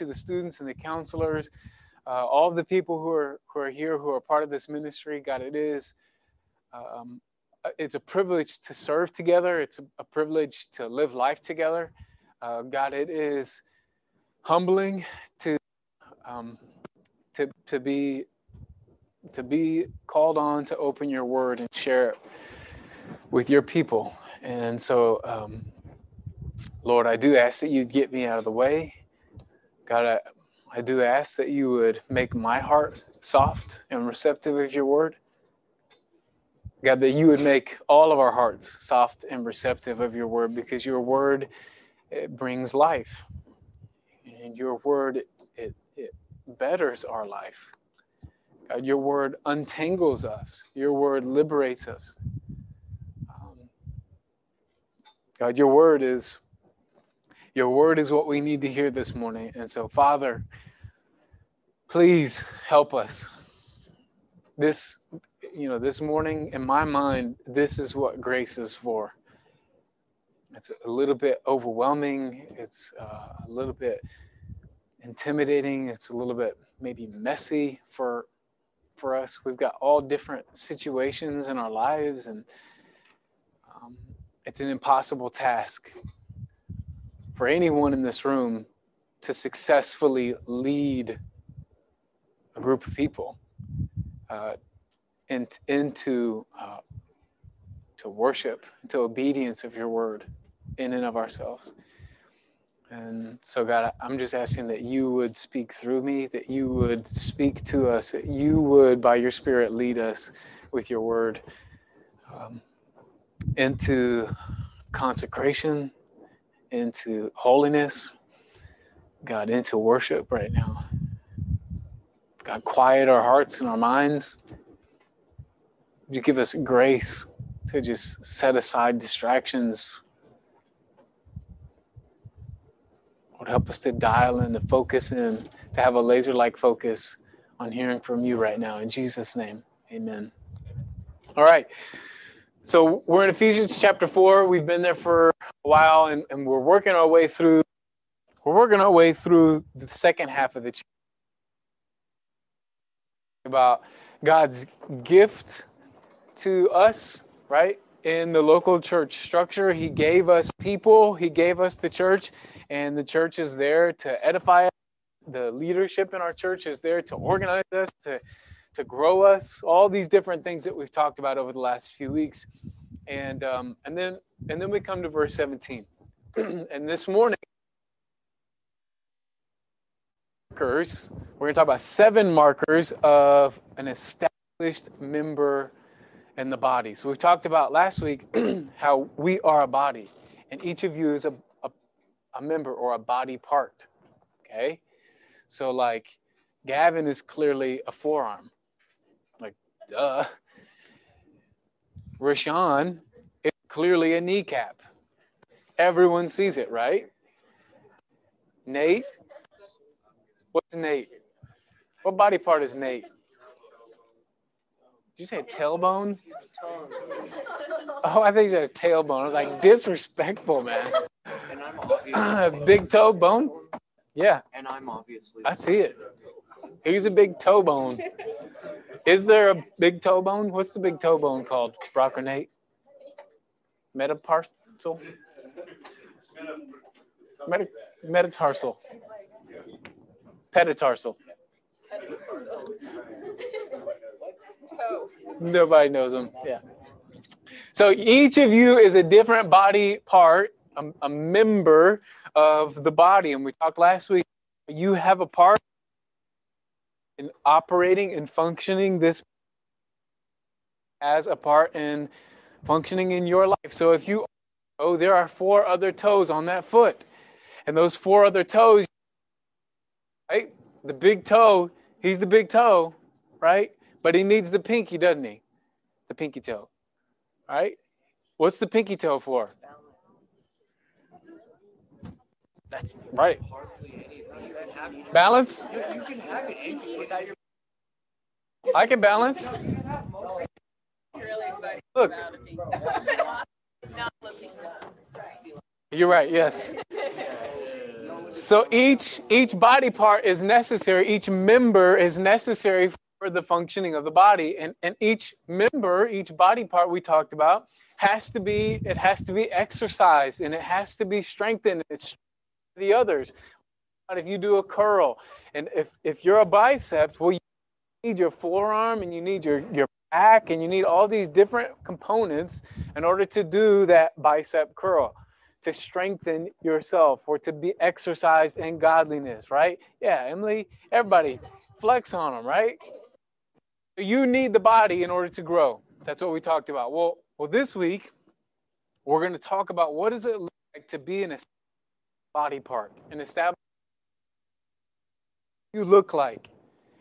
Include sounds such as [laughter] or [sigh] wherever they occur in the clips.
to the students and the counselors, uh, all the people who are who are here who are part of this ministry. God, it is um, it's a privilege to serve together. It's a, a privilege to live life together. Uh, God, it is humbling to um, to to be to be called on to open your word and share it with your people. And so, um, Lord, I do ask that you'd get me out of the way. God, I, I do ask that you would make my heart soft and receptive of your word. God, that you would make all of our hearts soft and receptive of your word because your word it brings life. And your word it, it, betters our life. God, your word untangles us. Your word liberates us. Um, God, your word is your word is what we need to hear this morning. And so, Father, please help us. This, you know, this morning in my mind, this is what grace is for. It's a little bit overwhelming. It's uh, a little bit intimidating. It's a little bit maybe messy for for us. We've got all different situations in our lives, and um, it's an impossible task for anyone in this room to successfully lead a group of people uh, in, into uh, to worship, into obedience of your word in and of ourselves. And so, God, I'm just asking that you would speak through me, that you would speak to us, that you would, by your Spirit, lead us with your word um, into consecration, into holiness, God, into worship right now. God, quiet our hearts and our minds. Would you give us grace to just set aside distractions Lord, help us to dial in, to focus in, to have a laser like focus on hearing from you right now. In Jesus' name, amen. All right. So we're in Ephesians chapter 4. We've been there for a while and, and we're working our way through we're working our way through the second half of the chapter about God's gift to us, right? in the local church structure. He gave us people, He gave us the church, and the church is there to edify us. The leadership in our church is there to organize us, to, to grow us, all these different things that we've talked about over the last few weeks. And, um, and, then, and then we come to verse 17. [clears throat] and this morning, markers, we're going to talk about seven markers of an established member in the body. So we talked about last week [clears throat] how we are a body, and each of you is a, a, a member or a body part. Okay? So, like, Gavin is clearly a forearm. Duh. Rashawn is clearly a kneecap. Everyone sees it, right? Nate? What's Nate? What body part is Nate? you say a tailbone? Oh, I think you said a tailbone. I was like, disrespectful, man. And I'm obviously [clears throat] big toe bone. Yeah. And I'm obviously. I see it. He's a big toe bone. Is there a big toe bone? What's the big toe bone called? Brock or Nate? Metatarsal. Meta, metatarsal. Petatarsal. Nobody knows them. Yeah. So each of you is a different body part, a, a member of the body. And we talked last week, you have a part in operating and functioning this as a part in functioning in your life. So if you oh, there are four other toes on that foot. And those four other toes, right? The big toe, he's the big toe, right? But he needs the pinky, doesn't he? The pinky toe. right? What's the pinky toe for? That's right. Balance? I can balance. Look. You're right, yes. So each each body part is necessary. Each member is necessary for the functioning of the body, and and each member, each body part we talked about has to be it has to be exercised and it has to be strengthened. It's the others. If you do a curl, and if if you're a bicep, well, you need your forearm and you need your your back and you need all these different components in order to do that bicep curl to strengthen yourself or to be exercised in godliness, right? Yeah, Emily, everybody flex on them, right? You need the body in order to grow. That's what we talked about. Well, well, this week we're going to talk about what does it look like to be an body part, an established. You look like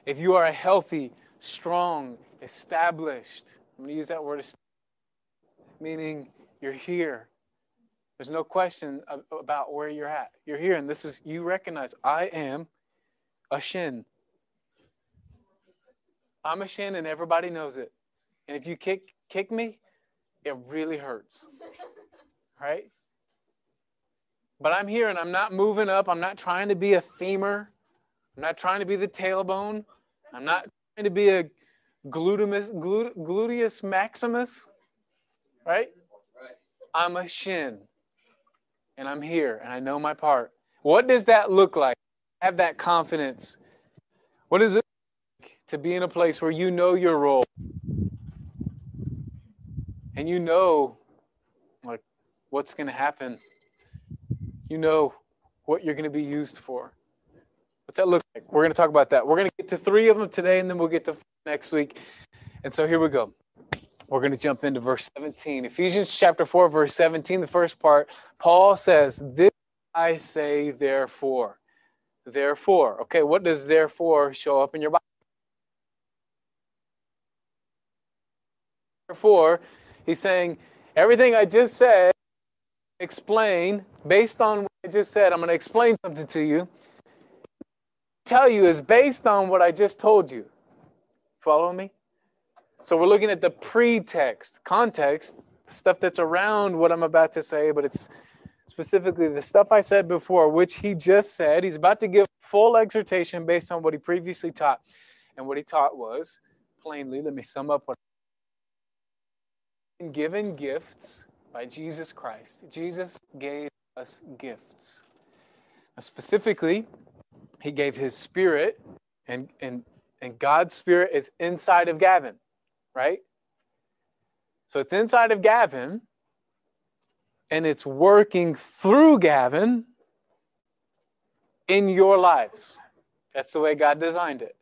if you are a healthy, strong, established. I'm going to use that word, meaning you're here there's no question about where you're at. You're here, and this is, you recognize, I am a shin. I'm a shin, and everybody knows it. And if you kick, kick me, it really hurts. [laughs] Right? But I'm here and I'm not moving up. I'm not trying to be a femur. I'm not trying to be the tailbone. I'm not trying to be a gluteus, gluteus maximus. Right? I'm a shin and I'm here and I know my part. What does that look like? Have that confidence. What is it like to be in a place where you know your role and you know like what's going to happen? You know what you're going to be used for. What's that look like? We're going to talk about that. We're going to get to three of them today and then we'll get to next week. And so here we go. We're going to jump into verse 17. Ephesians chapter 4, verse 17, the first part. Paul says, This I say, therefore. Therefore. Okay, what does therefore show up in your Bible? Therefore, he's saying, Everything I just said, explain, based on what I just said, I'm going to explain something to you. Tell you is based on what I just told you. Follow me? So we're looking at the pretext, context, stuff that's around what I'm about to say, but it's specifically the stuff I said before, which he just said. He's about to give full exhortation based on what he previously taught. And what he taught was plainly, let me sum up what given gifts by Jesus Christ. Jesus gave us gifts. Specifically, he gave his spirit, and, and, and God's spirit is inside of Gavin right? So it's inside of Gavin and it's working through Gavin in your lives. That's the way God designed it.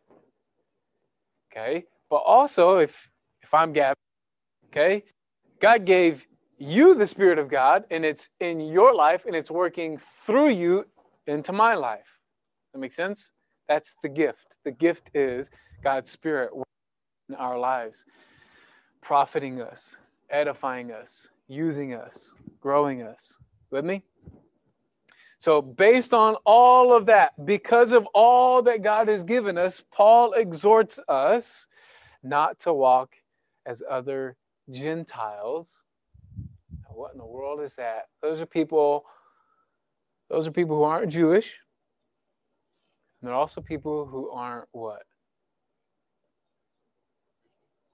Okay? But also if if I'm Gavin, okay? God gave you the spirit of God and it's in your life and it's working through you into my life. That makes sense? That's the gift. The gift is God's spirit in our lives, profiting us, edifying us, using us, growing us. With me? So, based on all of that, because of all that God has given us, Paul exhorts us not to walk as other Gentiles. what in the world is that? Those are people. Those are people who aren't Jewish. And they're also people who aren't what?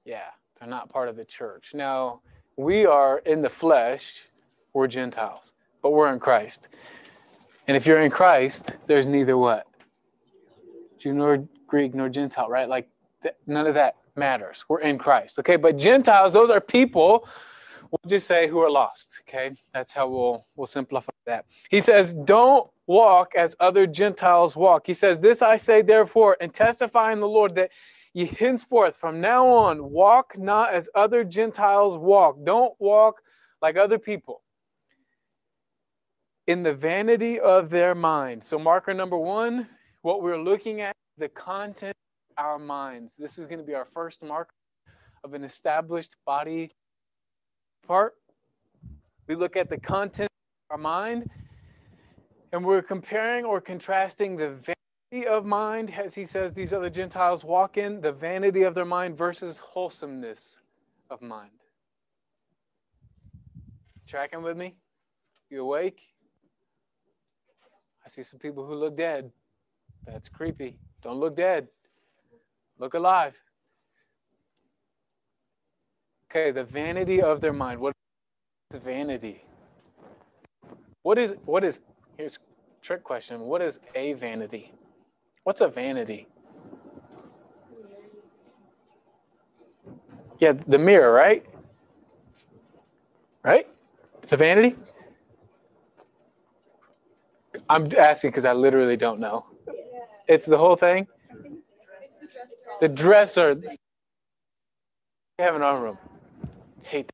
Yeah, they're not part of the church. Now, we are in the flesh, we're Gentiles, but we're in Christ. And if you're in Christ, there's neither what? Jew nor Greek nor Gentile, right? Like th- none of that matters. We're in Christ. Okay, but Gentiles, those are people, we'll just say who are lost. Okay, that's how we'll we'll simplify that. He says, Don't walk as other Gentiles walk. He says, This I say therefore, and testify in the Lord that Ye henceforth, from now on, walk not as other Gentiles walk. Don't walk like other people in the vanity of their mind. So, marker number one, what we're looking at, the content of our minds. This is going to be our first marker of an established body part. We look at the content of our mind, and we're comparing or contrasting the vanity of mind, as he says these other Gentiles walk in, the vanity of their mind versus wholesomeness of mind. Tracking with me? You awake? I see some people who look dead. That's creepy. Don't look dead. Look alive. Okay, the vanity of their mind. What is vanity? What is what is here's trick question. What is a vanity? What's a vanity? Yeah, the mirror, right? Right? The vanity? I'm asking because I literally don't know. It's the whole thing? The dresser. We have an arm room. Hate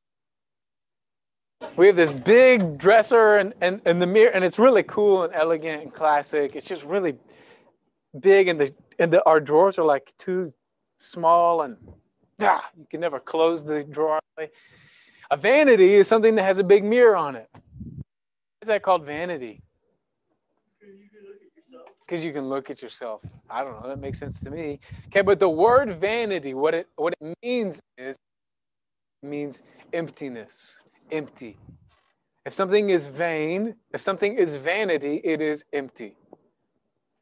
that. we have this big dresser and, and, and the mirror, and it's really cool and elegant and classic. It's just really big, and the and the our drawers are like too small, and ah, you can never close the drawer. A vanity is something that has a big mirror on it. Why is that called vanity? Because you can look at yourself. I don't know. That makes sense to me. Okay, but the word vanity, what it what it means is means emptiness empty. If something is vain, if something is vanity, it is empty.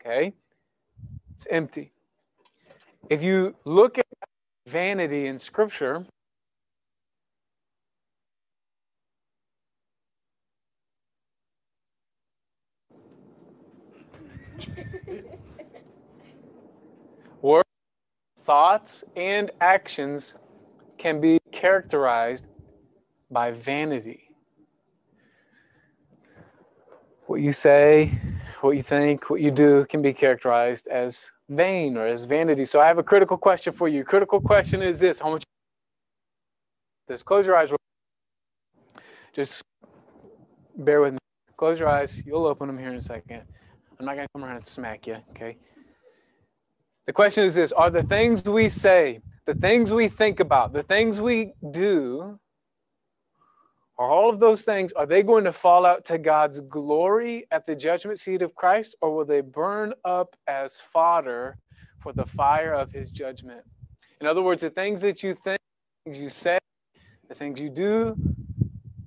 Okay? It's empty. If you look at vanity in Scripture, [laughs] words, thoughts, and actions can be characterized by vanity. What you say, what you think, what you do can be characterized as vain or as vanity. So I have a critical question for you. Critical question is this. How much this close your eyes. Just bear with me. Close your eyes. You'll open them here in a second. I'm not to come around and smack you, okay? The question is this Are the things we say, the things we think about, the things we do, are all of those things, are they going to fall out to God's glory at the judgment seat of Christ, or will they burn up as fodder for the fire of his judgment? In other words, the things that you think, things you say, the things you do,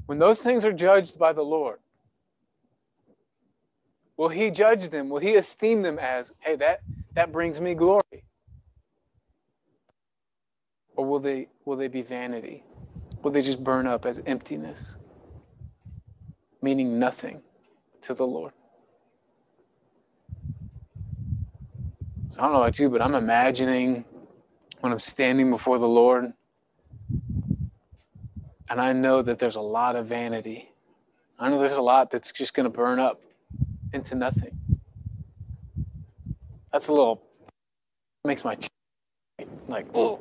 when those things are judged by the Lord, will he judge them? Will he esteem them as, hey, that, that brings me glory? Or will they, will they be vanity? Will they just burn up as emptiness, meaning nothing to the Lord? So I don't know about you, but I'm imagining when I'm standing before the Lord, and I know that there's a lot of vanity. I know there's a lot that's just going to burn up into nothing. That's a little makes my like oh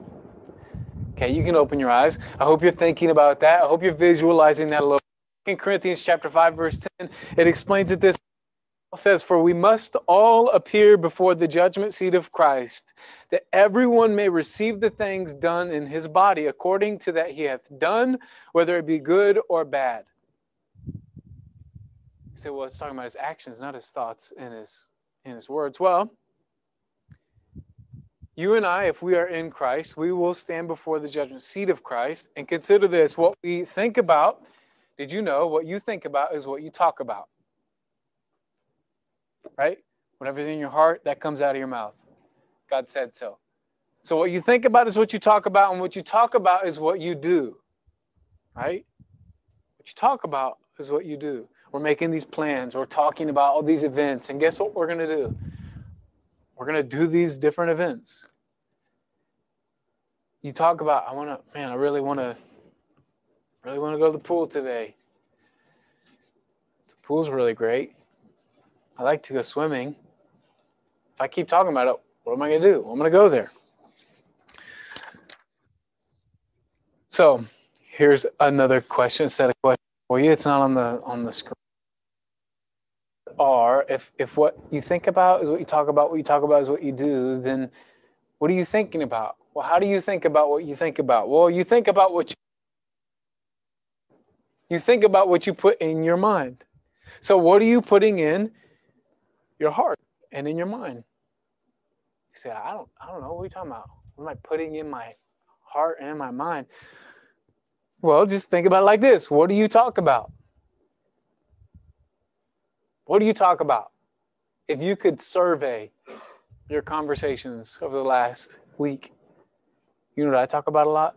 Okay, you can open your eyes. I hope you're thinking about that. I hope you're visualizing that a little. In Corinthians chapter 5, verse 10, it explains it this says, For we must all appear before the judgment seat of Christ, that everyone may receive the things done in his body according to that he hath done, whether it be good or bad. You say, well, it's talking about his actions, not his thoughts and his in his words. Well, you and I, if we are in Christ, we will stand before the judgment seat of Christ and consider this what we think about. Did you know what you think about is what you talk about? Right? Whatever's in your heart, that comes out of your mouth. God said so. So, what you think about is what you talk about, and what you talk about is what you do. Right? What you talk about is what you do. We're making these plans, we're talking about all these events, and guess what we're going to do? We're going to do these different events. You talk about, I want to, man, I really want to, really want to go to the pool today. The pool's really great. I like to go swimming. If I keep talking about it, what am I going to do? I'm going to go there. So here's another question, set of questions for you. It's not on the on the screen are if if what you think about is what you talk about what you talk about is what you do then what are you thinking about well how do you think about what you think about? Well you think about what you you think about what you put in your mind. So what are you putting in your heart and in your mind? You say i don't i don't know. What are you talking about? What am i putting in my heart and in my mind? Well just think about it like this. What do you talk about? What do you talk about? if you could survey your conversations over the last week, you know what I talk about a lot?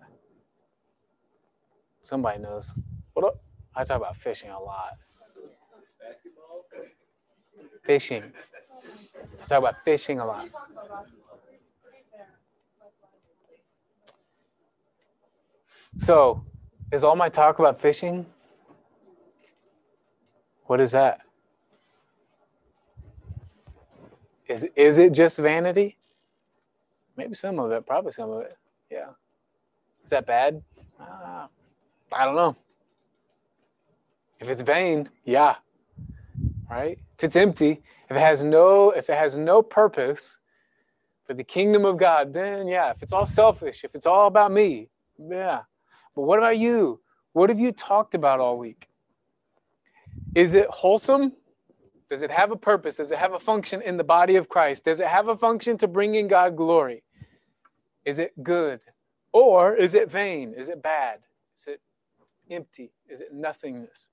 Somebody knows. What up? I talk about fishing a lot. Fishing. I talk about fishing a lot. So, is all my talk about fishing? What is that? Is, is it just vanity? Maybe some of it, probably some of it. Yeah. Is that bad? Uh, I don't know. If it's vain, yeah. Right? If it's empty, if it has no if it has no purpose for the kingdom of God, then yeah, if it's all selfish, if it's all about me, yeah. But what about you? What have you talked about all week? Is it wholesome? Does it have a purpose? Does it have a function in the body of Christ? Does it have a function to bring in God glory? Is it good? Or is it vain? Is it bad? Is it empty? Is it nothingness?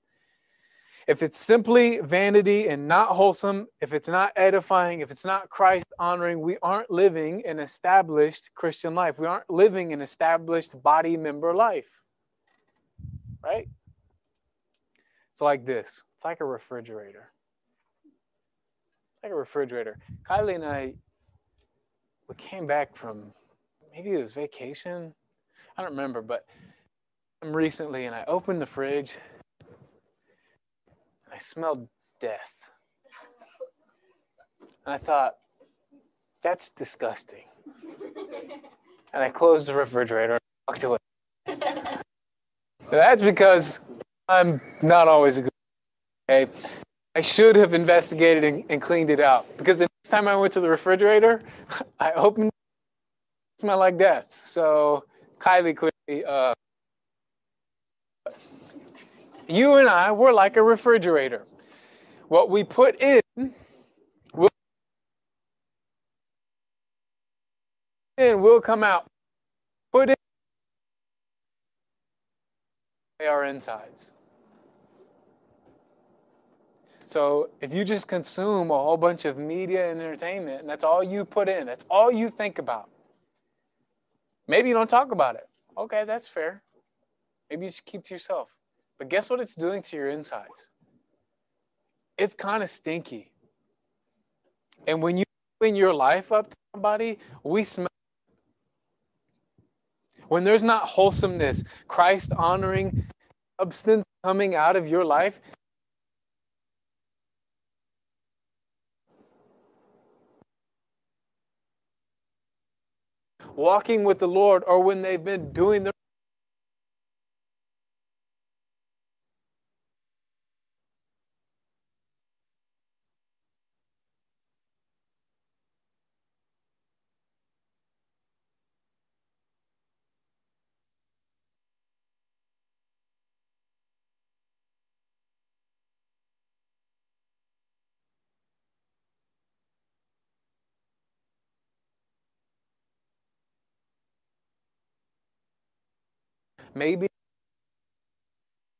If it's simply vanity and not wholesome, if it's not edifying, if it's not Christ honoring, we aren't living an established Christian life. We aren't living an established body member life. Right? It's like this it's like a refrigerator. Like a refrigerator. Kylie and I, we came back from maybe it was vacation. I don't remember, but recently and I opened the fridge and I smelled death. And I thought, that's disgusting. And I closed the refrigerator and walked away. that's because I'm not always a good okay? I should have investigated and, and, cleaned it out because the next time I went to the refrigerator, [laughs] I opened it smelled like death. So Kylie clearly uh, you and I, we're like a refrigerator. What we put in will, in will come out. Put in our insides. So if you just consume a whole bunch of media and entertainment, and that's all you put in, that's all you think about. Maybe you don't talk about it. Okay, that's fair. Maybe you just keep to yourself. But guess what it's doing to your insides? It's kind of stinky. And when you open your life up to somebody, we smell. When there's not wholesomeness, Christ honoring substance coming out of your life, walking with the Lord, or when they've been doing their Maybe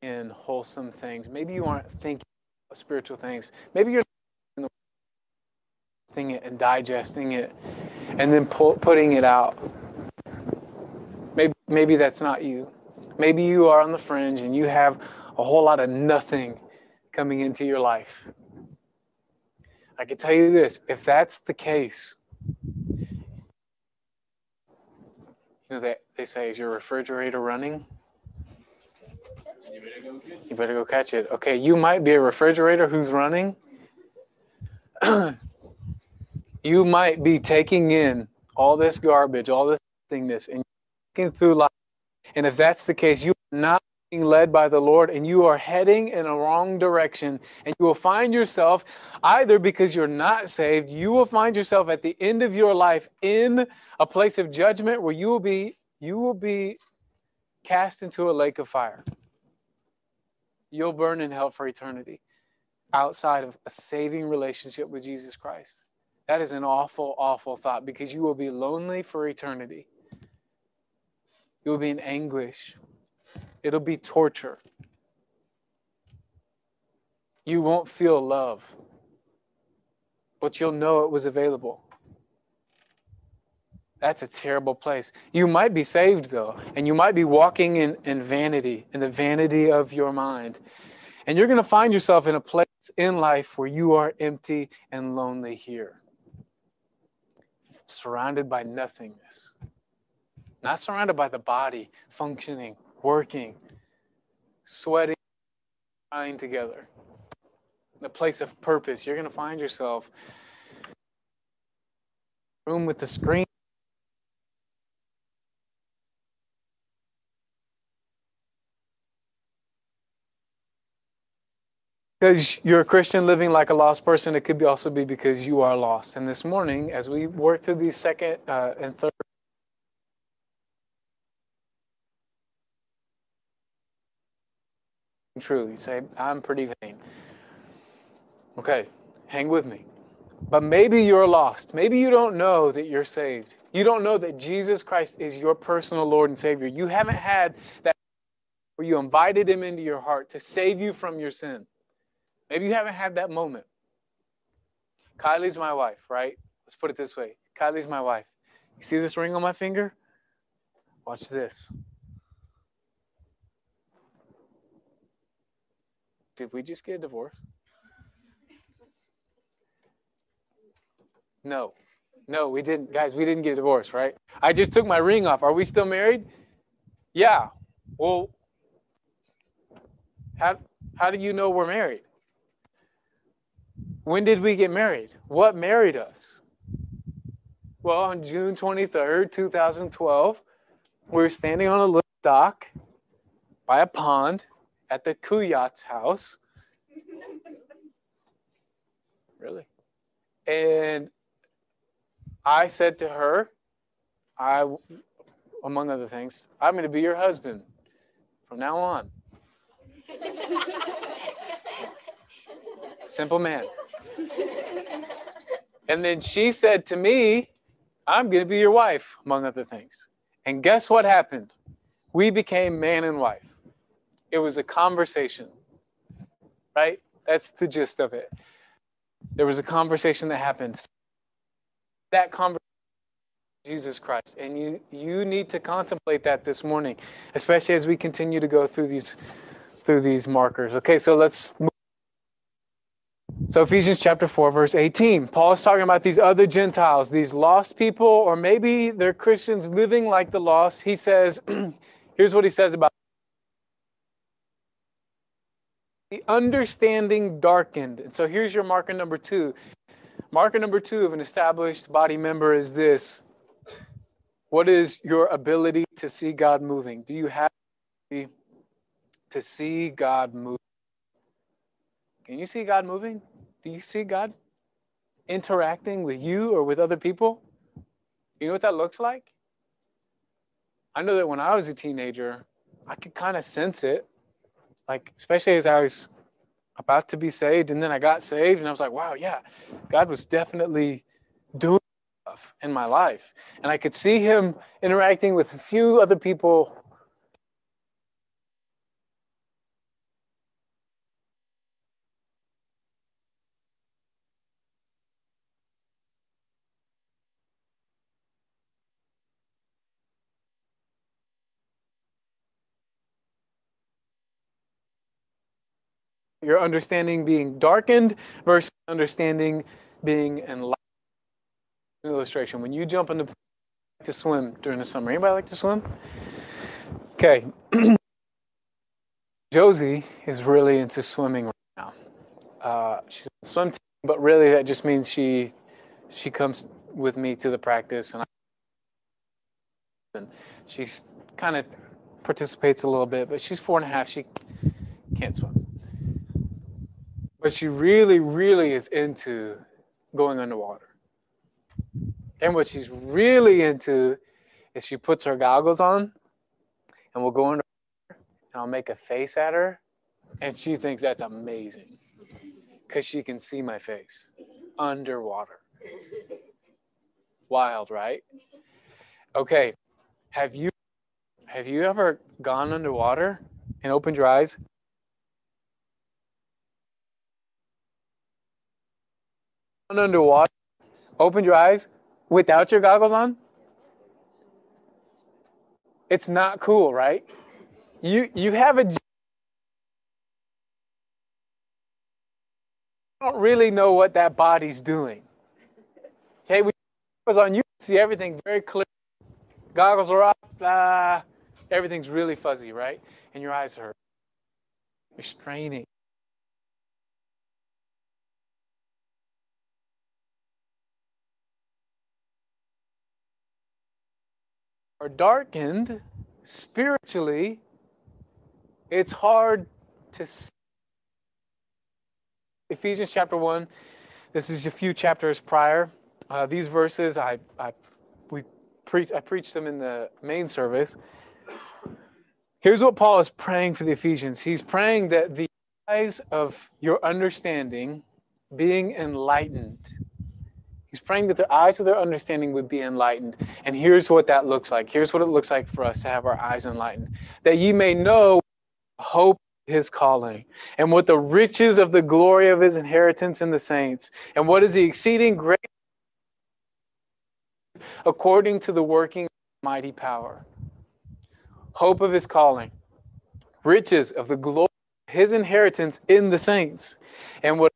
in wholesome things. Maybe you aren't thinking spiritual things. Maybe you're thinking it and digesting it and then putting it out. Maybe, maybe that's not you. Maybe you are on the fringe and you have a whole lot of nothing coming into your life. I can tell you this if that's the case, You know, they, they say, is your refrigerator running? You better go catch it. Okay, you might be a refrigerator who's running. [clears throat] you might be taking in all this garbage, all this thingness, and looking through life. And if that's the case, you are not being led by the Lord and you are heading in a wrong direction. And you will find yourself either because you're not saved, you will find yourself at the end of your life in a place of judgment where you will be you will be cast into a lake of fire. You'll burn in hell for eternity outside of a saving relationship with Jesus Christ. That is an awful, awful thought because you will be lonely for eternity. You will be in anguish it'll be torture. You won't feel love. but you'll know it was available. That's a terrible place. You might be saved, though, and you might be walking in, in vanity, in the vanity of your mind. And you're going to find yourself in a place in life where you are empty and lonely here, surrounded by nothingness, not surrounded by the body functioning, working, sweating, trying together. In a place of purpose, you're going to find yourself room with the screen because you're a Christian living like a lost person, it could be also be because you are lost. And this morning, as we work through these second uh, and third, truly say, I'm pretty vain. Okay, hang with me. But maybe you're lost. Maybe you don't know that you're saved. You don't know that Jesus Christ is your personal Lord and Savior. You haven't had that where you invited Him into your heart to save you from your sin. Maybe you haven't had that moment. Kylie's my wife, right? Let's put it this way Kylie's my wife. You see this ring on my finger? Watch this. Did we just get a divorce? No. No, we didn't. Guys, we didn't get a divorce, right? I just took my ring off. Are we still married? Yeah. Well, how, how do you know we're married? When did we get married? What married us? Well, on June 23rd, 2012, we were standing on a little dock by a pond at the Kuyat's house. really? And I said to her, I, among other things, I'm going to be your husband from now on. [laughs] Simple man. And then she said to me, I'm going to be your wife, among other things. And guess what happened? We became man and wife. It was a conversation, right? That's the gist of it. There was a conversation that happened. That conversation, Jesus Christ, and you you need to contemplate that this morning, especially as we continue to go through these through these markers. Okay, so let's move so, Ephesians chapter 4, verse 18, Paul is talking about these other Gentiles, these lost people, or maybe they're Christians living like the lost. He says, [clears throat] here's what he says about the understanding darkened. And so, here's your marker number two. Marker number two of an established body member is this What is your ability to see God moving? Do you have to see God moving? Can you see God moving? Do you see God interacting with you or with other people? You know what that looks like? I know that when I was a teenager, I could kind of sense it. Like, especially as I was about to be saved, and then I got saved, and I was like, wow, yeah, God was definitely doing stuff in my life. And I could see Him interacting with a few other people your understanding being darkened versus understanding being enlightened. Illustration: When you jump into to swim during the summer, anybody like to swim? Okay, [clears throat] Josie is really into swimming right now. Uh, she's a swim team, but really that just means she she comes with me to the practice, and, I, and she's kind of participates a little bit, but she's four and a half. She can't swim. But she really, really is into going underwater. And what she's really into is she puts her goggles on and we'll go under and I'll make a face at her. And she thinks that's amazing because she can see my face underwater. Wild, right? Okay. Have you have you ever gone underwater and opened your eyes underwater, opened your eyes without your goggles on? It's not cool, right? You you have a don't really know what that body's doing. Okay, we was on you see everything very clear. Goggles are off, ah, everything's really fuzzy, right? And your eyes hurt. You're straining. Are darkened spiritually, it's hard to see Ephesians chapter 1. This is a few chapters prior. Uh, these verses, I, I, we pre- I preached them in the main service. Here's what Paul is praying for the Ephesians. He's praying that the eyes of your understanding being enlightened. He's praying that the eyes of their understanding would be enlightened. And here's what that looks like. Here's what it looks like for us to have our eyes enlightened. That ye may know hope his calling and what the riches of the glory of his inheritance in the saints and what is the exceeding great according to the working mighty power hope of his calling riches of the glory of his inheritance in the saints and what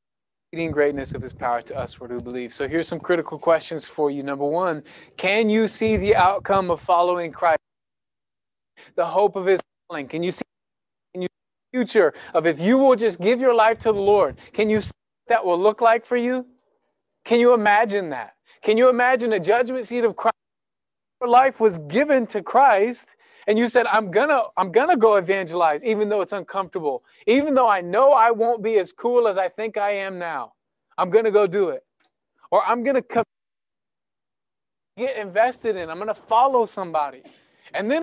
exceeding greatness of his power to us who believe so here's some critical questions for you number one can you see the outcome of following christ the hope of his calling can you see the future of if you will just give your life to the Lord. Can you see what that will look like for you? Can you imagine that? Can you imagine a judgment seat of Christ? Your life was given to Christ and you said i'm gonna i'm gonna go evangelize even though it's uncomfortable even though i know i won't be as cool as i think i am now i'm gonna go do it or i'm gonna get invested in i'm gonna follow somebody and then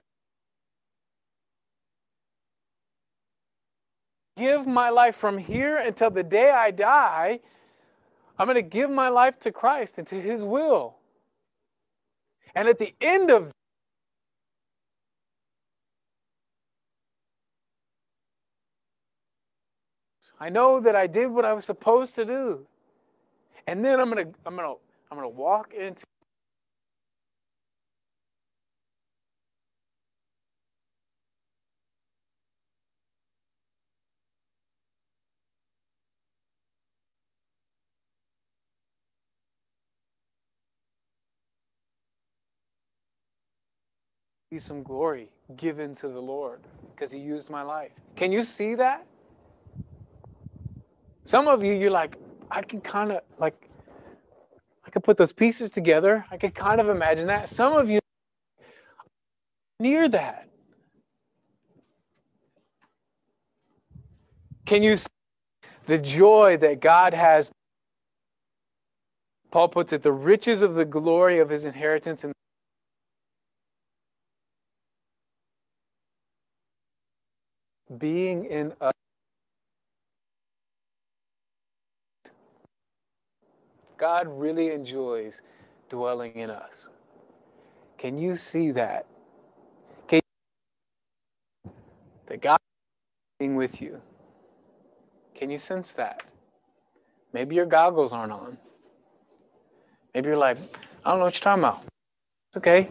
give my life from here until the day I die. I'm to give my life to Christ and to His will. And at the end of I know that I did what I was supposed to do. And then I'm going to I'm going to I'm going to walk into some glory given to the Lord because He used my life. Can you see that? Some of you, you're like, I can kind of like, I can put those pieces together. I can kind of imagine that. Some of you, near that. Can you see the joy that God has? Paul puts it, the riches of the glory of his inheritance in being in us. God really enjoys dwelling in us. Can you see that? Can you, that God being with you? Can you sense that? Maybe your goggles aren't on. Maybe you're like, I don't know what you're talking about. It's okay.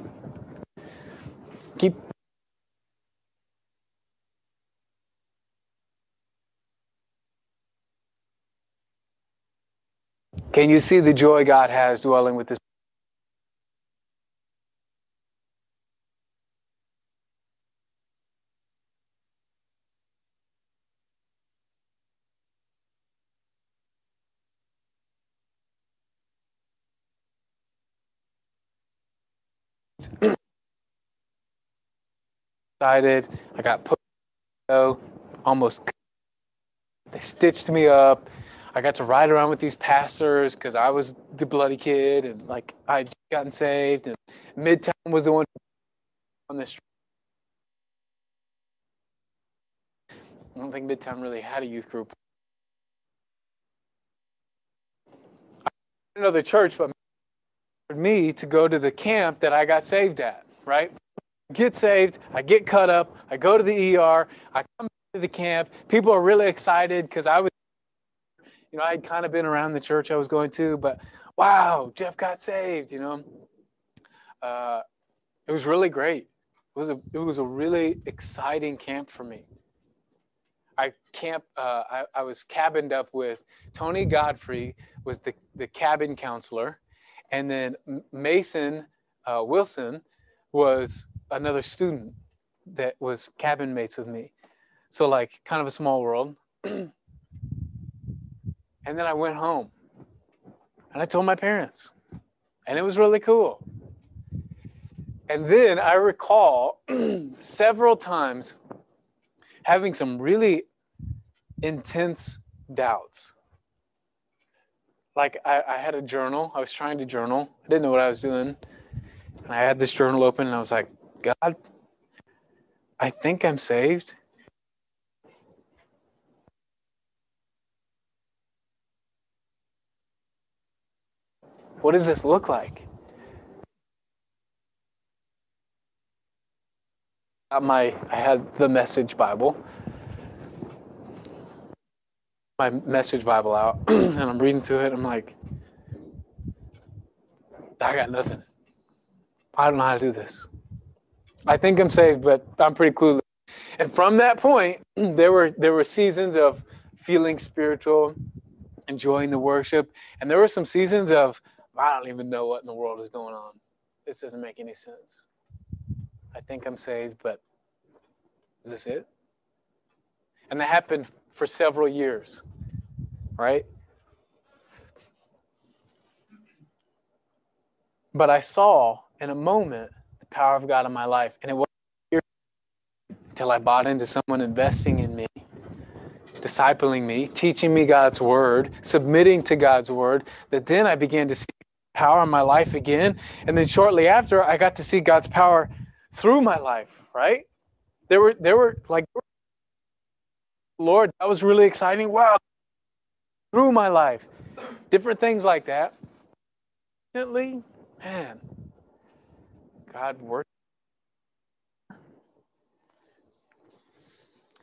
Can you see the joy God has dwelling with this? Decided I got put almost they stitched me up I got to ride around with these pastors because I was the bloody kid and like I'd gotten saved and Midtown was the one on the street. I don't think Midtown really had a youth group. another church, but me to go to the camp that I got saved at, right? Get saved, I get cut up, I go to the ER, I come to the camp. People are really excited because I was You know, I'd kind of been around the church I was going to, but wow, Jeff got saved. You know, uh, it was really great. It was a it was a really exciting camp for me. I camp uh, I, I was cabined up with Tony Godfrey was the the cabin counselor, and then Mason uh, Wilson was another student that was cabin mates with me. So like kind of a small world. [clears throat] and then I went home and I told my parents. And it was really cool. And then I recall [clears throat] several times having some really intense doubts. Like I, I, had a journal, I was trying to journal, I didn't know what I was doing. And I had this journal open and I was like, God, I think I'm saved. What does this look like? my I had the message Bible. My message Bible out [clears throat] and I'm reading through it. I'm like, I got nothing. I don't know how to do this. I think I'm saved, but I'm pretty clueless. And from that point, [clears throat] there were there were seasons of feeling spiritual, enjoying the worship, and there were some seasons of I don't even know what in the world is going on. This doesn't make any sense. I think I'm saved, but is this it? And that happened for several years, right? But I saw in a moment the power of God in my life, and it wasn't until I bought into someone investing in me, discipling me, teaching me God's word, submitting to God's word, that then I began to see power in my life again. And then shortly after, I got to see God's power through my life, right? There were, there were like, Lord, that was really exciting. Wow. Through my life. Different things like that. Recently, man, God worked.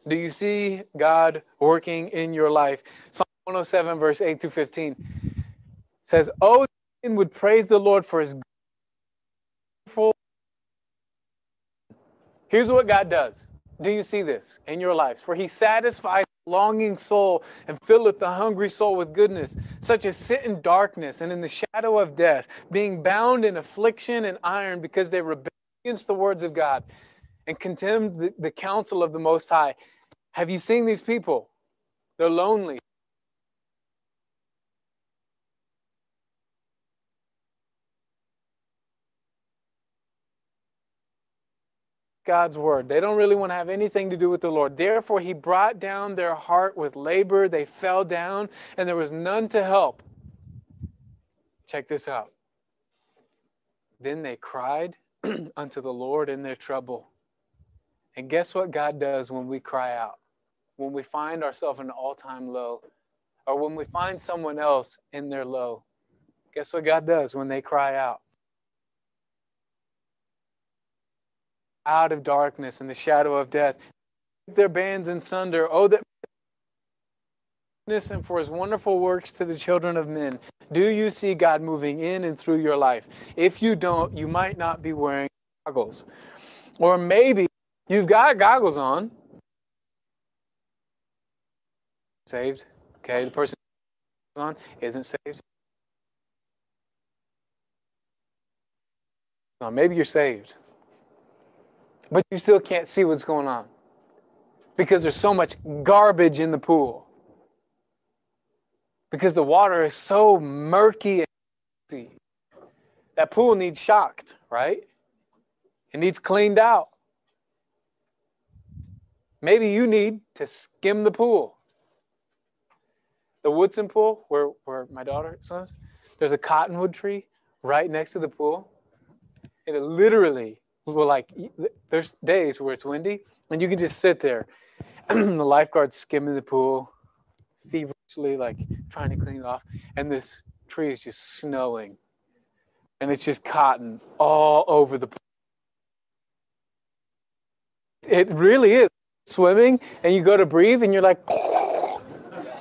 Do you see God working in your life? Psalm 107, verse 8 to 15 says, Oh, would praise the Lord for his full. Here's what God does. Do you see this in your lives? For he satisfies the longing soul and filleth the hungry soul with goodness, such as sit in darkness and in the shadow of death, being bound in affliction and iron because they rebel against the words of God and contemned the, the counsel of the Most High. Have you seen these people? They're lonely. God's word. They don't really want to have anything to do with the Lord. Therefore, he brought down their heart with labor. They fell down, and there was none to help. Check this out. Then they cried [clears throat] unto the Lord in their trouble. And guess what God does when we cry out? When we find ourselves in an all time low, or when we find someone else in their low. Guess what God does when they cry out? Out of darkness and the shadow of death. Their bands in sunder. Oh, that and for his wonderful works to the children of men. Do you see God moving in and through your life? If you don't, you might not be wearing goggles. Or maybe you've got goggles on. Saved. Okay, the person on isn't saved. No, maybe you're saved but you still can't see what's going on because there's so much garbage in the pool. Because the water is so murky and empty. That pool needs shocked, right? It needs cleaned out. Maybe you need to skim the pool. The Woodson pool, where, where my daughter swims, there's a cottonwood tree right next to the pool. And it literally will like there's days where it's windy and you can just sit there [clears throat] the lifeguard's skimming the pool feverishly like trying to clean it off and this tree is just snowing and it's just cotton all over the pool it really is swimming and you go to breathe and you're like [laughs]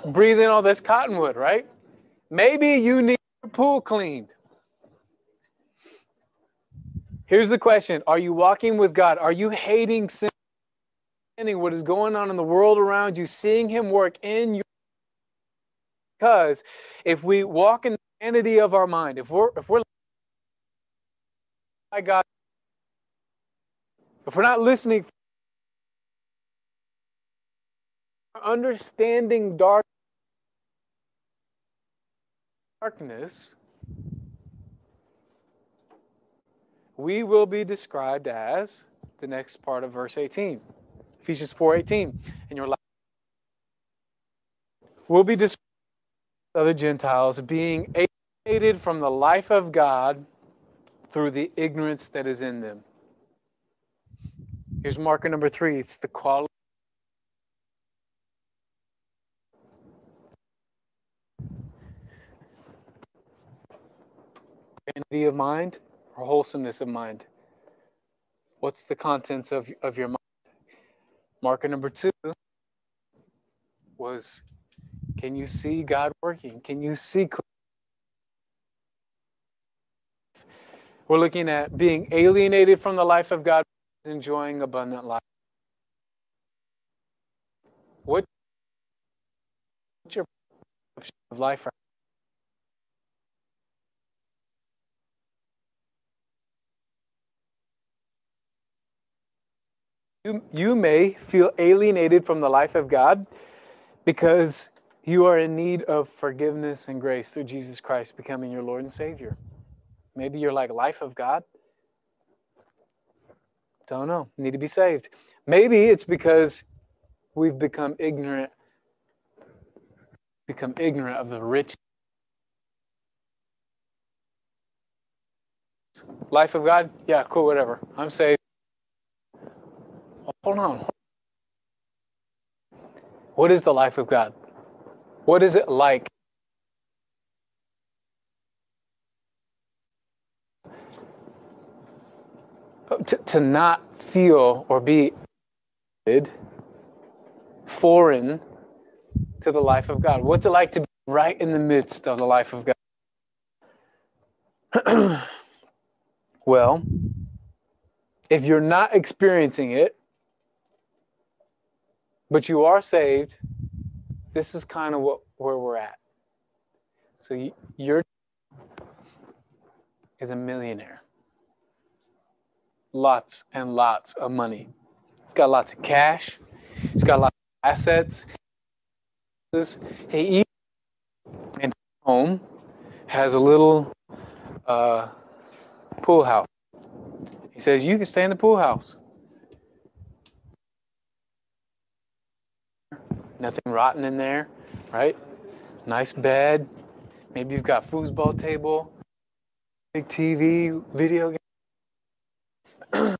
breathe in all this cottonwood, right? Maybe you need your pool cleaned. Here's the question Are you walking with God? Are you hating sin? What is going on in the world around you, seeing Him work in you? Because if we walk in the vanity of our mind, if we're if we're by God, if we're not listening, understanding dark darkness, we will be described as the next part of verse 18. Ephesians 4:18. In your life will be described as the Gentiles being alienated from the life of God through the ignorance that is in them. Here's marker number three. It's the quality. Of mind or wholesomeness of mind? What's the contents of, of your mind? Marker number two was can you see God working? Can you see? We're looking at being alienated from the life of God, enjoying abundant life. What, what's your of life right You, you may feel alienated from the life of God because you are in need of forgiveness and grace through Jesus Christ becoming your Lord and Savior. Maybe you're like life of God. Don't know. Need to be saved. Maybe it's because we've become ignorant, become ignorant of the rich life of God. Yeah, cool, whatever. I'm saved. Hold on. What is the life of God? What is it like? To, to not feel or be foreign to the life of God. What's it like to be right in the midst of the life of God? [clears throat] well, if you're not experiencing it, but you are saved, this is kind of what where we're at. So you, you're is a millionaire. Lots and lots of money. He's got lots of cash. He's got lots of assets. He eats and home has a little uh, pool house. He says, You can stay in the pool house. Nothing rotten in there, right? Nice bed. Maybe you've got foosball table, big TV, video game. [clears throat]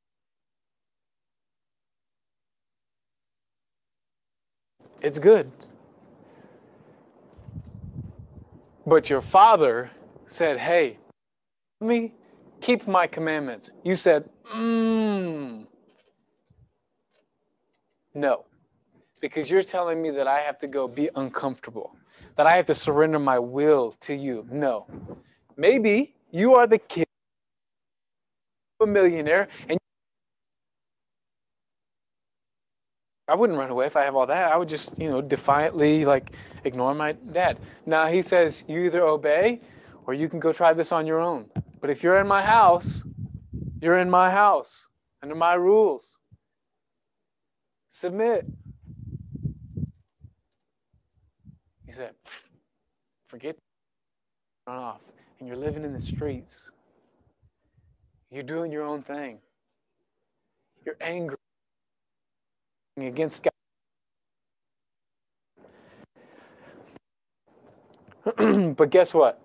it's good. But your father said, Hey, let me keep my commandments. You said, Mmm. No because you're telling me that I have to go be uncomfortable, that I have to surrender my will to you. No. Maybe you are the kid a millionaire and I wouldn't run away if I have all that. I would just, you know, defiantly like ignore my dad. Now he says you either obey or you can go try this on your own. But if you're in my house, you're in my house under my rules. Submit. He said, forget run off. And you're living in the streets. You're doing your own thing. You're angry against God. [clears throat] but guess what?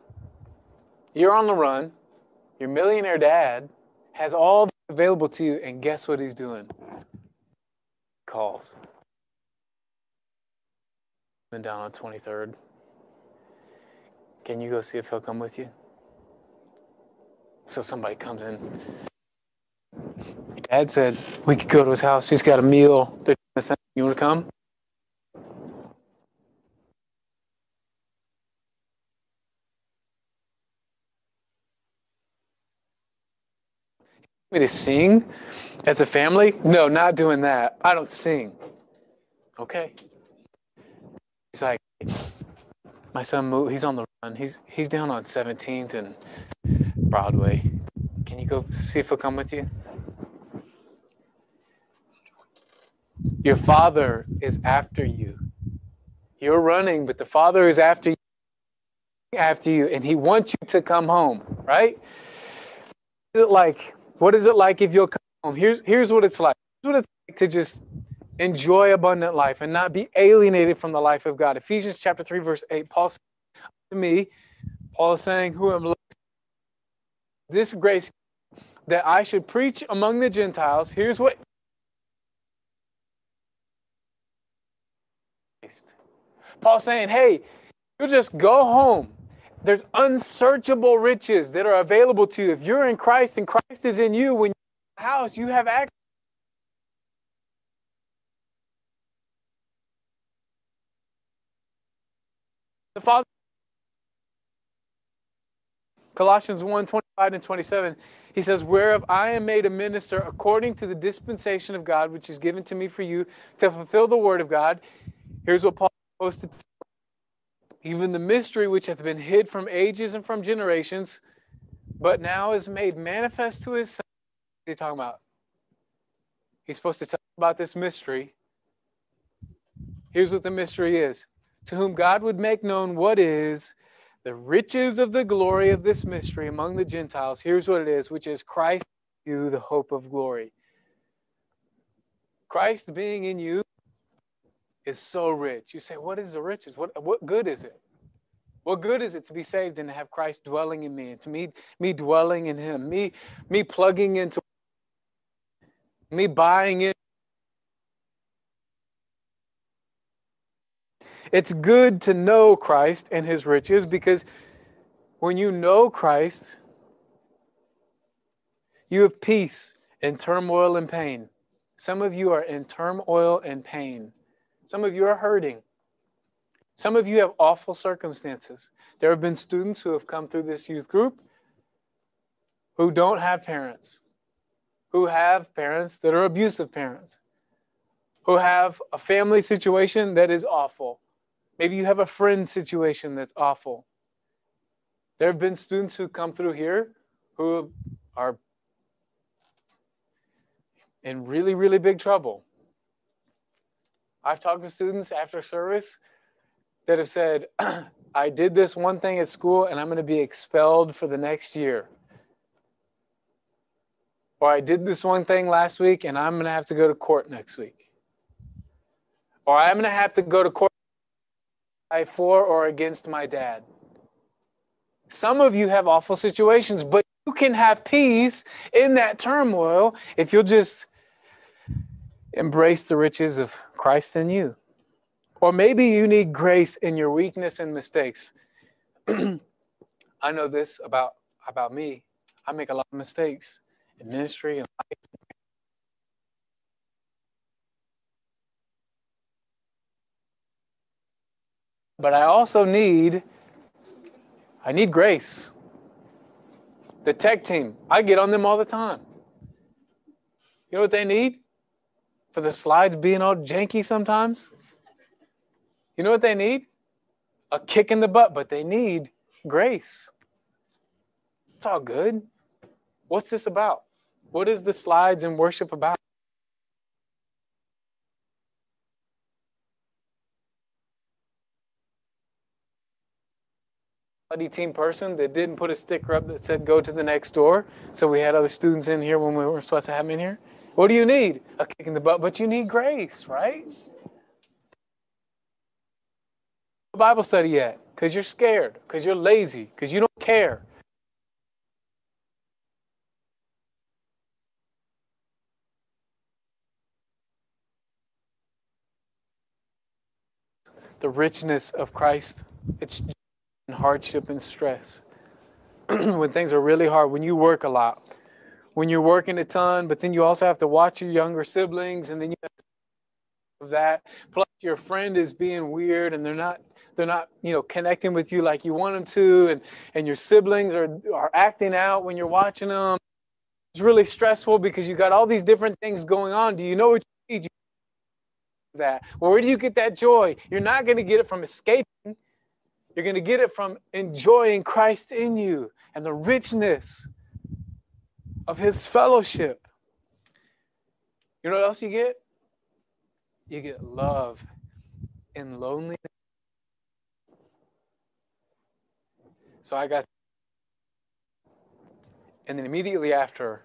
You're on the run. Your millionaire dad has all available to you, and guess what he's doing? Calls been down on 23rd. Can you go see if he'll come with you? So somebody comes in. Dad said we could go to his house. He's got a meal. You want to come? me to sing as a family? No, not doing that. I don't sing. Okay. He's like, my son moved, he's on the run. He's he's down on 17th and Broadway. Can you go see if he'll come with you? Your father is after you. You're running, but the father is after you after you and he wants you to come home, right? What is it like? What is it like if you'll come home? Here's here's what it's like. Here's what it's like to just enjoy abundant life and not be alienated from the life of God. Ephesians chapter 3, verse 8, Paul says to me, Paul is saying, Who am this grace that I should preach among the Gentiles. Here's what Paul's saying, Hey, you just go home. There's unsearchable riches that are available to you. If you're in Christ and Christ is in you, when you're in the house, you have access the Father. Colossians 1 25 and 27, he says, Whereof I am made a minister according to the dispensation of God, which is given to me for you to fulfill the word of God. Here's what Paul posted even the mystery which hath been hid from ages and from generations, but now is made manifest to his son. What are you talking about? He's supposed to talk about this mystery. Here's what the mystery is to whom God would make known what is the riches of the glory of this mystery among the Gentiles. Here's what it is, which is Christ you, the hope of glory. Christ being in you is so rich. You say, what is the riches? What, what good is it? What good is it to be saved and to have Christ dwelling in me and to me, me dwelling in him, me, me plugging into me buying in It's good to know Christ and his riches because when you know Christ, you have peace in turmoil and pain. Some of you are in turmoil and pain. Some of you are hurting. Some of you have awful circumstances. There have been students who have come through this youth group who don't have parents, who have parents that are abusive parents, who have a family situation that is awful, Maybe you have a friend situation that's awful. There have been students who come through here who are in really, really big trouble. I've talked to students after service that have said, [clears throat] I did this one thing at school and I'm going to be expelled for the next year. Or I did this one thing last week and I'm going to have to go to court next week. Or I'm going to have to go to court for or against my dad. Some of you have awful situations, but you can have peace in that turmoil if you'll just embrace the riches of Christ in you. Or maybe you need grace in your weakness and mistakes. [clears throat] I know this about, about me. I make a lot of mistakes in ministry and life But I also need I need grace. The tech team, I get on them all the time. You know what they need? For the slides being all janky sometimes? You know what they need? A kick in the butt, but they need grace. It's all good. What's this about? What is the slides and worship about? Study team person that didn't put a sticker up that said go to the next door. So we had other students in here when we were supposed to have them in here. What do you need? A kick in the butt, but you need grace, right? Bible study yet? Because you're scared, because you're lazy, because you don't care. The richness of Christ, it's hardship and stress. [clears throat] when things are really hard, when you work a lot, when you're working a ton, but then you also have to watch your younger siblings, and then you have that. Plus, your friend is being weird, and they're not they're not you know connecting with you like you want them to, and and your siblings are are acting out when you're watching them. it's really stressful because you got all these different things going on. Do you know what you need? that. Well, where do you get that joy? You're not going to get it from escaping. You're going to get it from enjoying Christ in you and the richness of his fellowship. You know what else you get? You get love in loneliness. So I got, and then immediately after,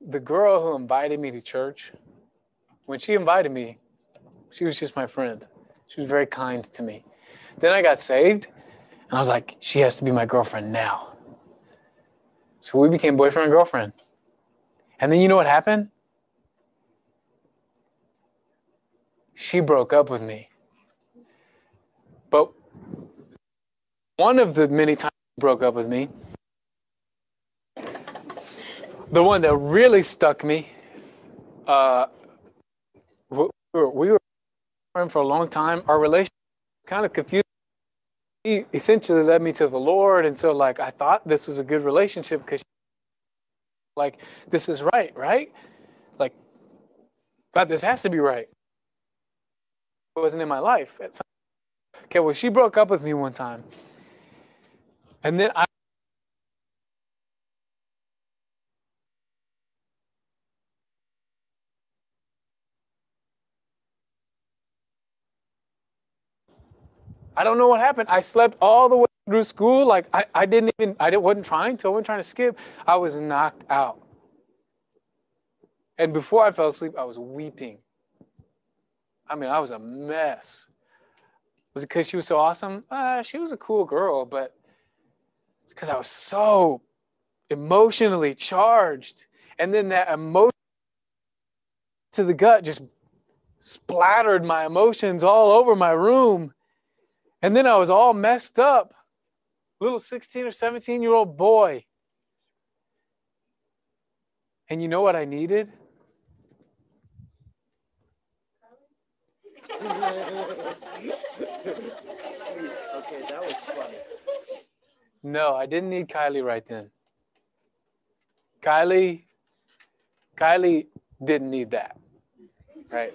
the girl who invited me to church, when she invited me, she was just my friend. She was very kind to me. Then I got saved, and I was like, she has to be my girlfriend now. So we became boyfriend and girlfriend. And then you know what happened? She broke up with me. But one of the many times she broke up with me, the one that really stuck me, uh, we were, for a long time. Our relationship kind of confused. He essentially led me to the Lord, and so like I thought this was a good relationship because, like, this is right, right? Like, but this has to be right. It wasn't in my life. At some point. Okay, well, she broke up with me one time, and then I I don't know what happened. I slept all the way through school. Like I, I didn't even, I didn't, wasn't trying to, I wasn't trying to skip. I was knocked out. And before I fell asleep, I was weeping. I mean, I was a mess. Was it because she was so awesome? Uh, she was a cool girl, but it's because I was so emotionally charged. And then that emotion to the gut just splattered my emotions all over my room. And then I was all messed up, little 16 or 17 year old boy. And you know what I needed? okay, that was funny. No, I didn't need Kylie right then. Kylie, Kylie didn't need that, right?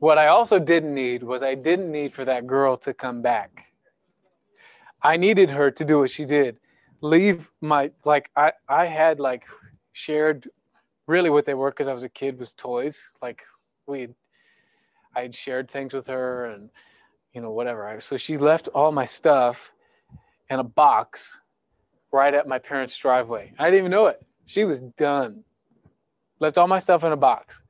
What I also didn't need was I didn't need for that girl to come back. I needed her to do what she did. Leave my like I I had like shared really what they were because I was a kid was toys. Like we I had shared things with her and you know whatever. So she left all my stuff in a box right at my parents' driveway. I didn't even know it. She was done. Left all my stuff in a box.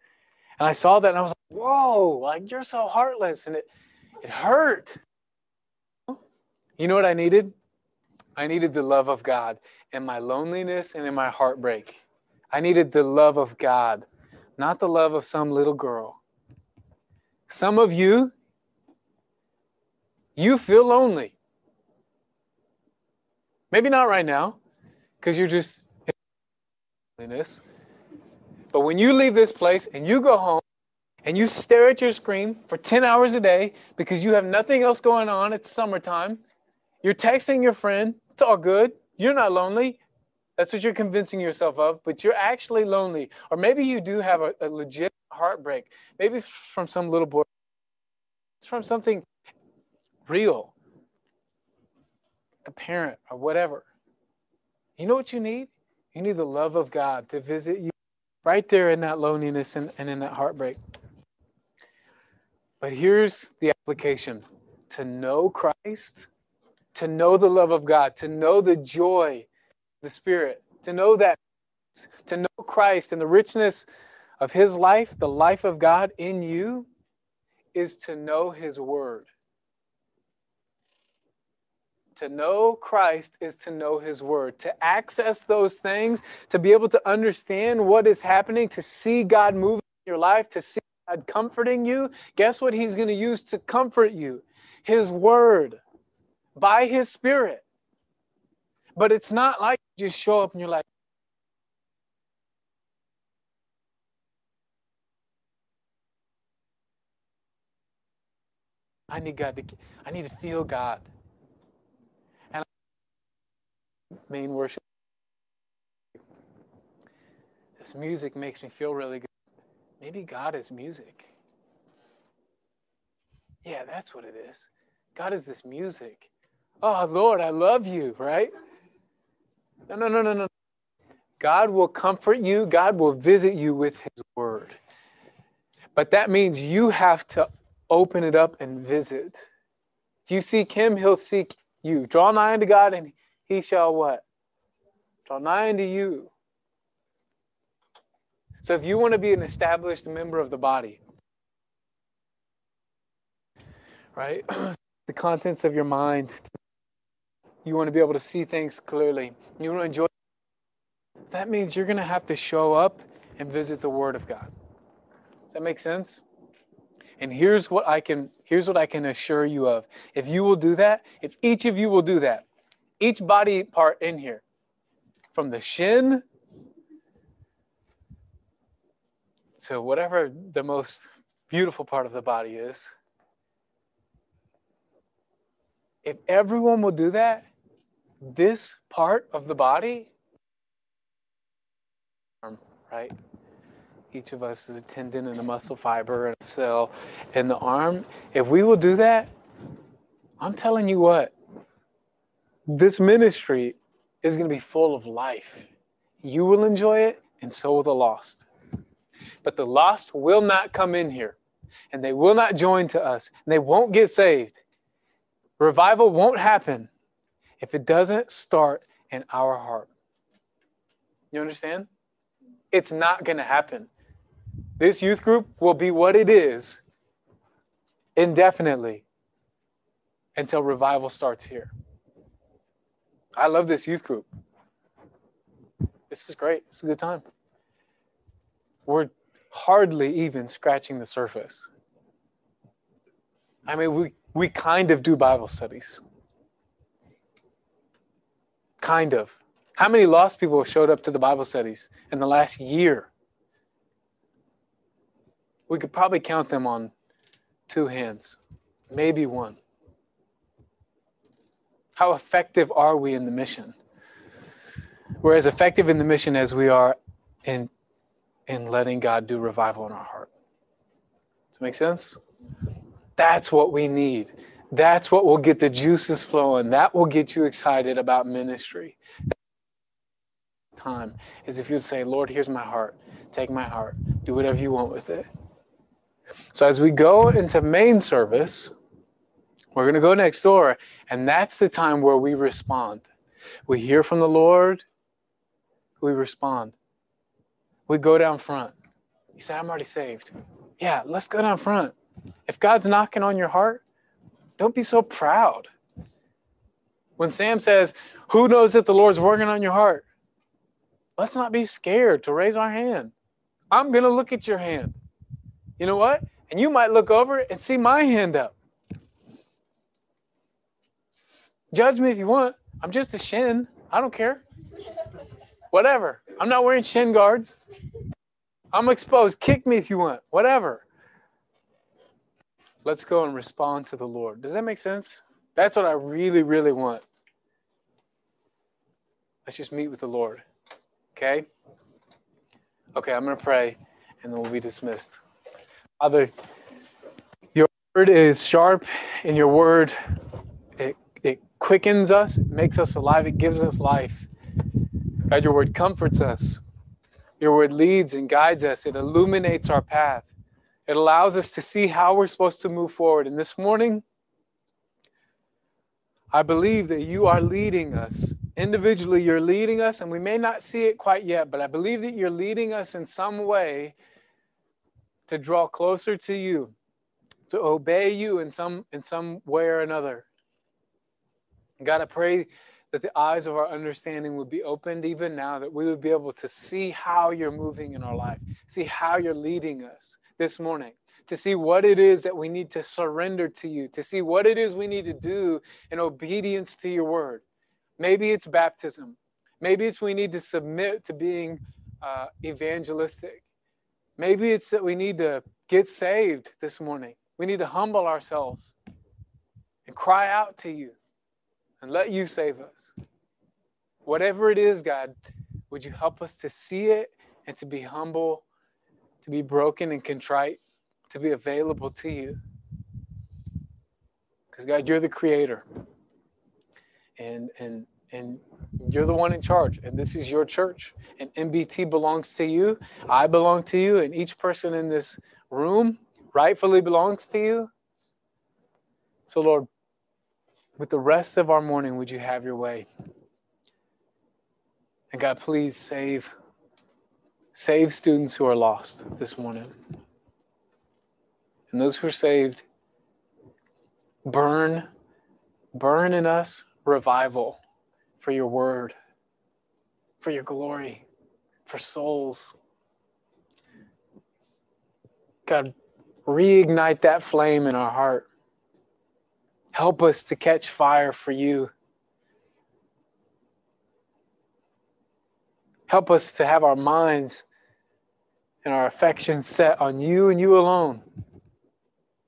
And I saw that and I was whoa, like you're so heartless. And it, it hurt. You know what I needed? I needed the love of God in my loneliness and in my heartbreak. I needed the love of God, not the love of some little girl. Some of you, you feel lonely. Maybe not right now, because you're just in loneliness. But when you leave this place and you go home and you stare at your screen for 10 hours a day because you have nothing else going on, it's summertime, you're texting your friend, it's all good, you're not lonely. That's what you're convincing yourself of, but you're actually lonely. Or maybe you do have a, a legit heartbreak, maybe from some little boy, it's from something real, a parent or whatever. You know what you need? You need the love of God to visit you right there in that loneliness and, and in that heartbreak. But here's the application to know Christ, to know the love of God, to know the joy, the Spirit, to know that, to know Christ and the richness of His life, the life of God in you, is to know His Word. To know Christ is to know His Word. To access those things, to be able to understand what is happening, to see God move in your life, to see God comforting you. Guess what He's going to use to comfort you? His Word by His Spirit. But it's not like you just show up and you're like, I need God to, I need to feel God. And main worship. This music makes me feel really good. Maybe God is music. Yeah, that's what it is. God is this music. Oh, Lord, I love you, right? No, no, no, no, no. God will comfort you, God will visit you with His word. But that means you have to open it up and visit. If you seek Him, He'll seek you. Draw nigh unto God, and He shall what? Draw nigh unto you. So if you want to be an established member of the body, right? [clears throat] the contents of your mind. You want to be able to see things clearly. You want to enjoy. That means you're going to have to show up and visit the Word of God. Does that make sense? And here's what I can here's what I can assure you of. If you will do that, if each of you will do that, each body part in here, from the shin to whatever the most beautiful part of the body is, if everyone will do that, this part of the body, right? Each of us is a tendon and a muscle fiber and a cell in the arm. If we will do that, I'm telling you what, this ministry is going to be full of life. You will enjoy it, and so will the lost. But the lost will not come in here, and they will not join to us, and they won't get saved Revival won't happen if it doesn't start in our heart. You understand? It's not going to happen. This youth group will be what it is indefinitely until revival starts here. I love this youth group. This is great. It's a good time. We're hardly even scratching the surface. I mean, we we kind of do Bible studies. Kind of. How many lost people showed up to the Bible studies in the last year? We could probably count them on two hands, maybe one. How effective are we in the mission? We're as effective in the mission as we are in, in letting God do revival in our heart. Does that make sense? That's what we need. That's what will get the juices flowing. That will get you excited about ministry. Time is if you say, Lord, here's my heart. Take my heart. Do whatever you want with it. So as we go into main service, we're going to go next door, and that's the time where we respond. We hear from the Lord, we respond. We go down front. You say, I'm already saved. Yeah, let's go down front. If God's knocking on your heart, don't be so proud. When Sam says, Who knows that the Lord's working on your heart? Let's not be scared to raise our hand. I'm going to look at your hand. You know what? And you might look over and see my hand up. Judge me if you want. I'm just a shin. I don't care. Whatever. I'm not wearing shin guards. I'm exposed. Kick me if you want. Whatever. Let's go and respond to the Lord. Does that make sense? That's what I really, really want. Let's just meet with the Lord. Okay? Okay, I'm going to pray and then we'll be dismissed. Father, your word is sharp and your word it, it quickens us, it makes us alive, it gives us life. God, your word comforts us. Your word leads and guides us. It illuminates our path. It allows us to see how we're supposed to move forward. And this morning, I believe that you are leading us. Individually, you're leading us, and we may not see it quite yet, but I believe that you're leading us in some way to draw closer to you, to obey you in some in some way or another. God, I pray that the eyes of our understanding would be opened even now, that we would be able to see how you're moving in our life, see how you're leading us, this morning to see what it is that we need to surrender to you, to see what it is we need to do in obedience to your word. Maybe it's baptism. Maybe it's we need to submit to being uh, evangelistic. Maybe it's that we need to get saved this morning. We need to humble ourselves and cry out to you and let you save us. whatever it is, God, would you help us to see it and to be humble, to be broken and contrite, to be available to you? Because, God, you're the creator. And, and, and you're the one in charge, and this is your church. And MBT belongs to you. I belong to you, and each person in this room rightfully belongs to you. So, Lord, with the rest of our morning, would you have your way? And God, please save save students who are lost this morning. And those who are saved, burn, burn in us revival for your word, for your glory, for souls. God, reignite that flame in our heart. Help us to catch fire for you. Help us to have our minds and our affections set on you and you alone.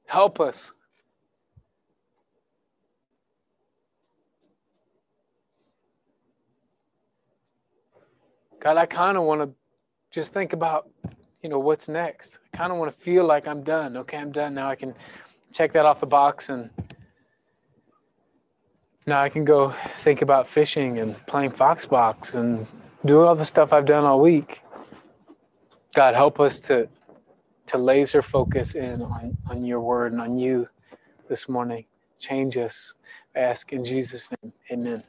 Help us. God, I kind of want to just think about, you know, what's next. I kind of want to feel like I'm done. Okay, I'm done now. I can check that off the box and now I can go think about fishing and playing Xbox and doing all the stuff I've done all week. God, help us to to laser focus in on, on your word and on you this morning. Change us. I ask in Jesus' name. Amen.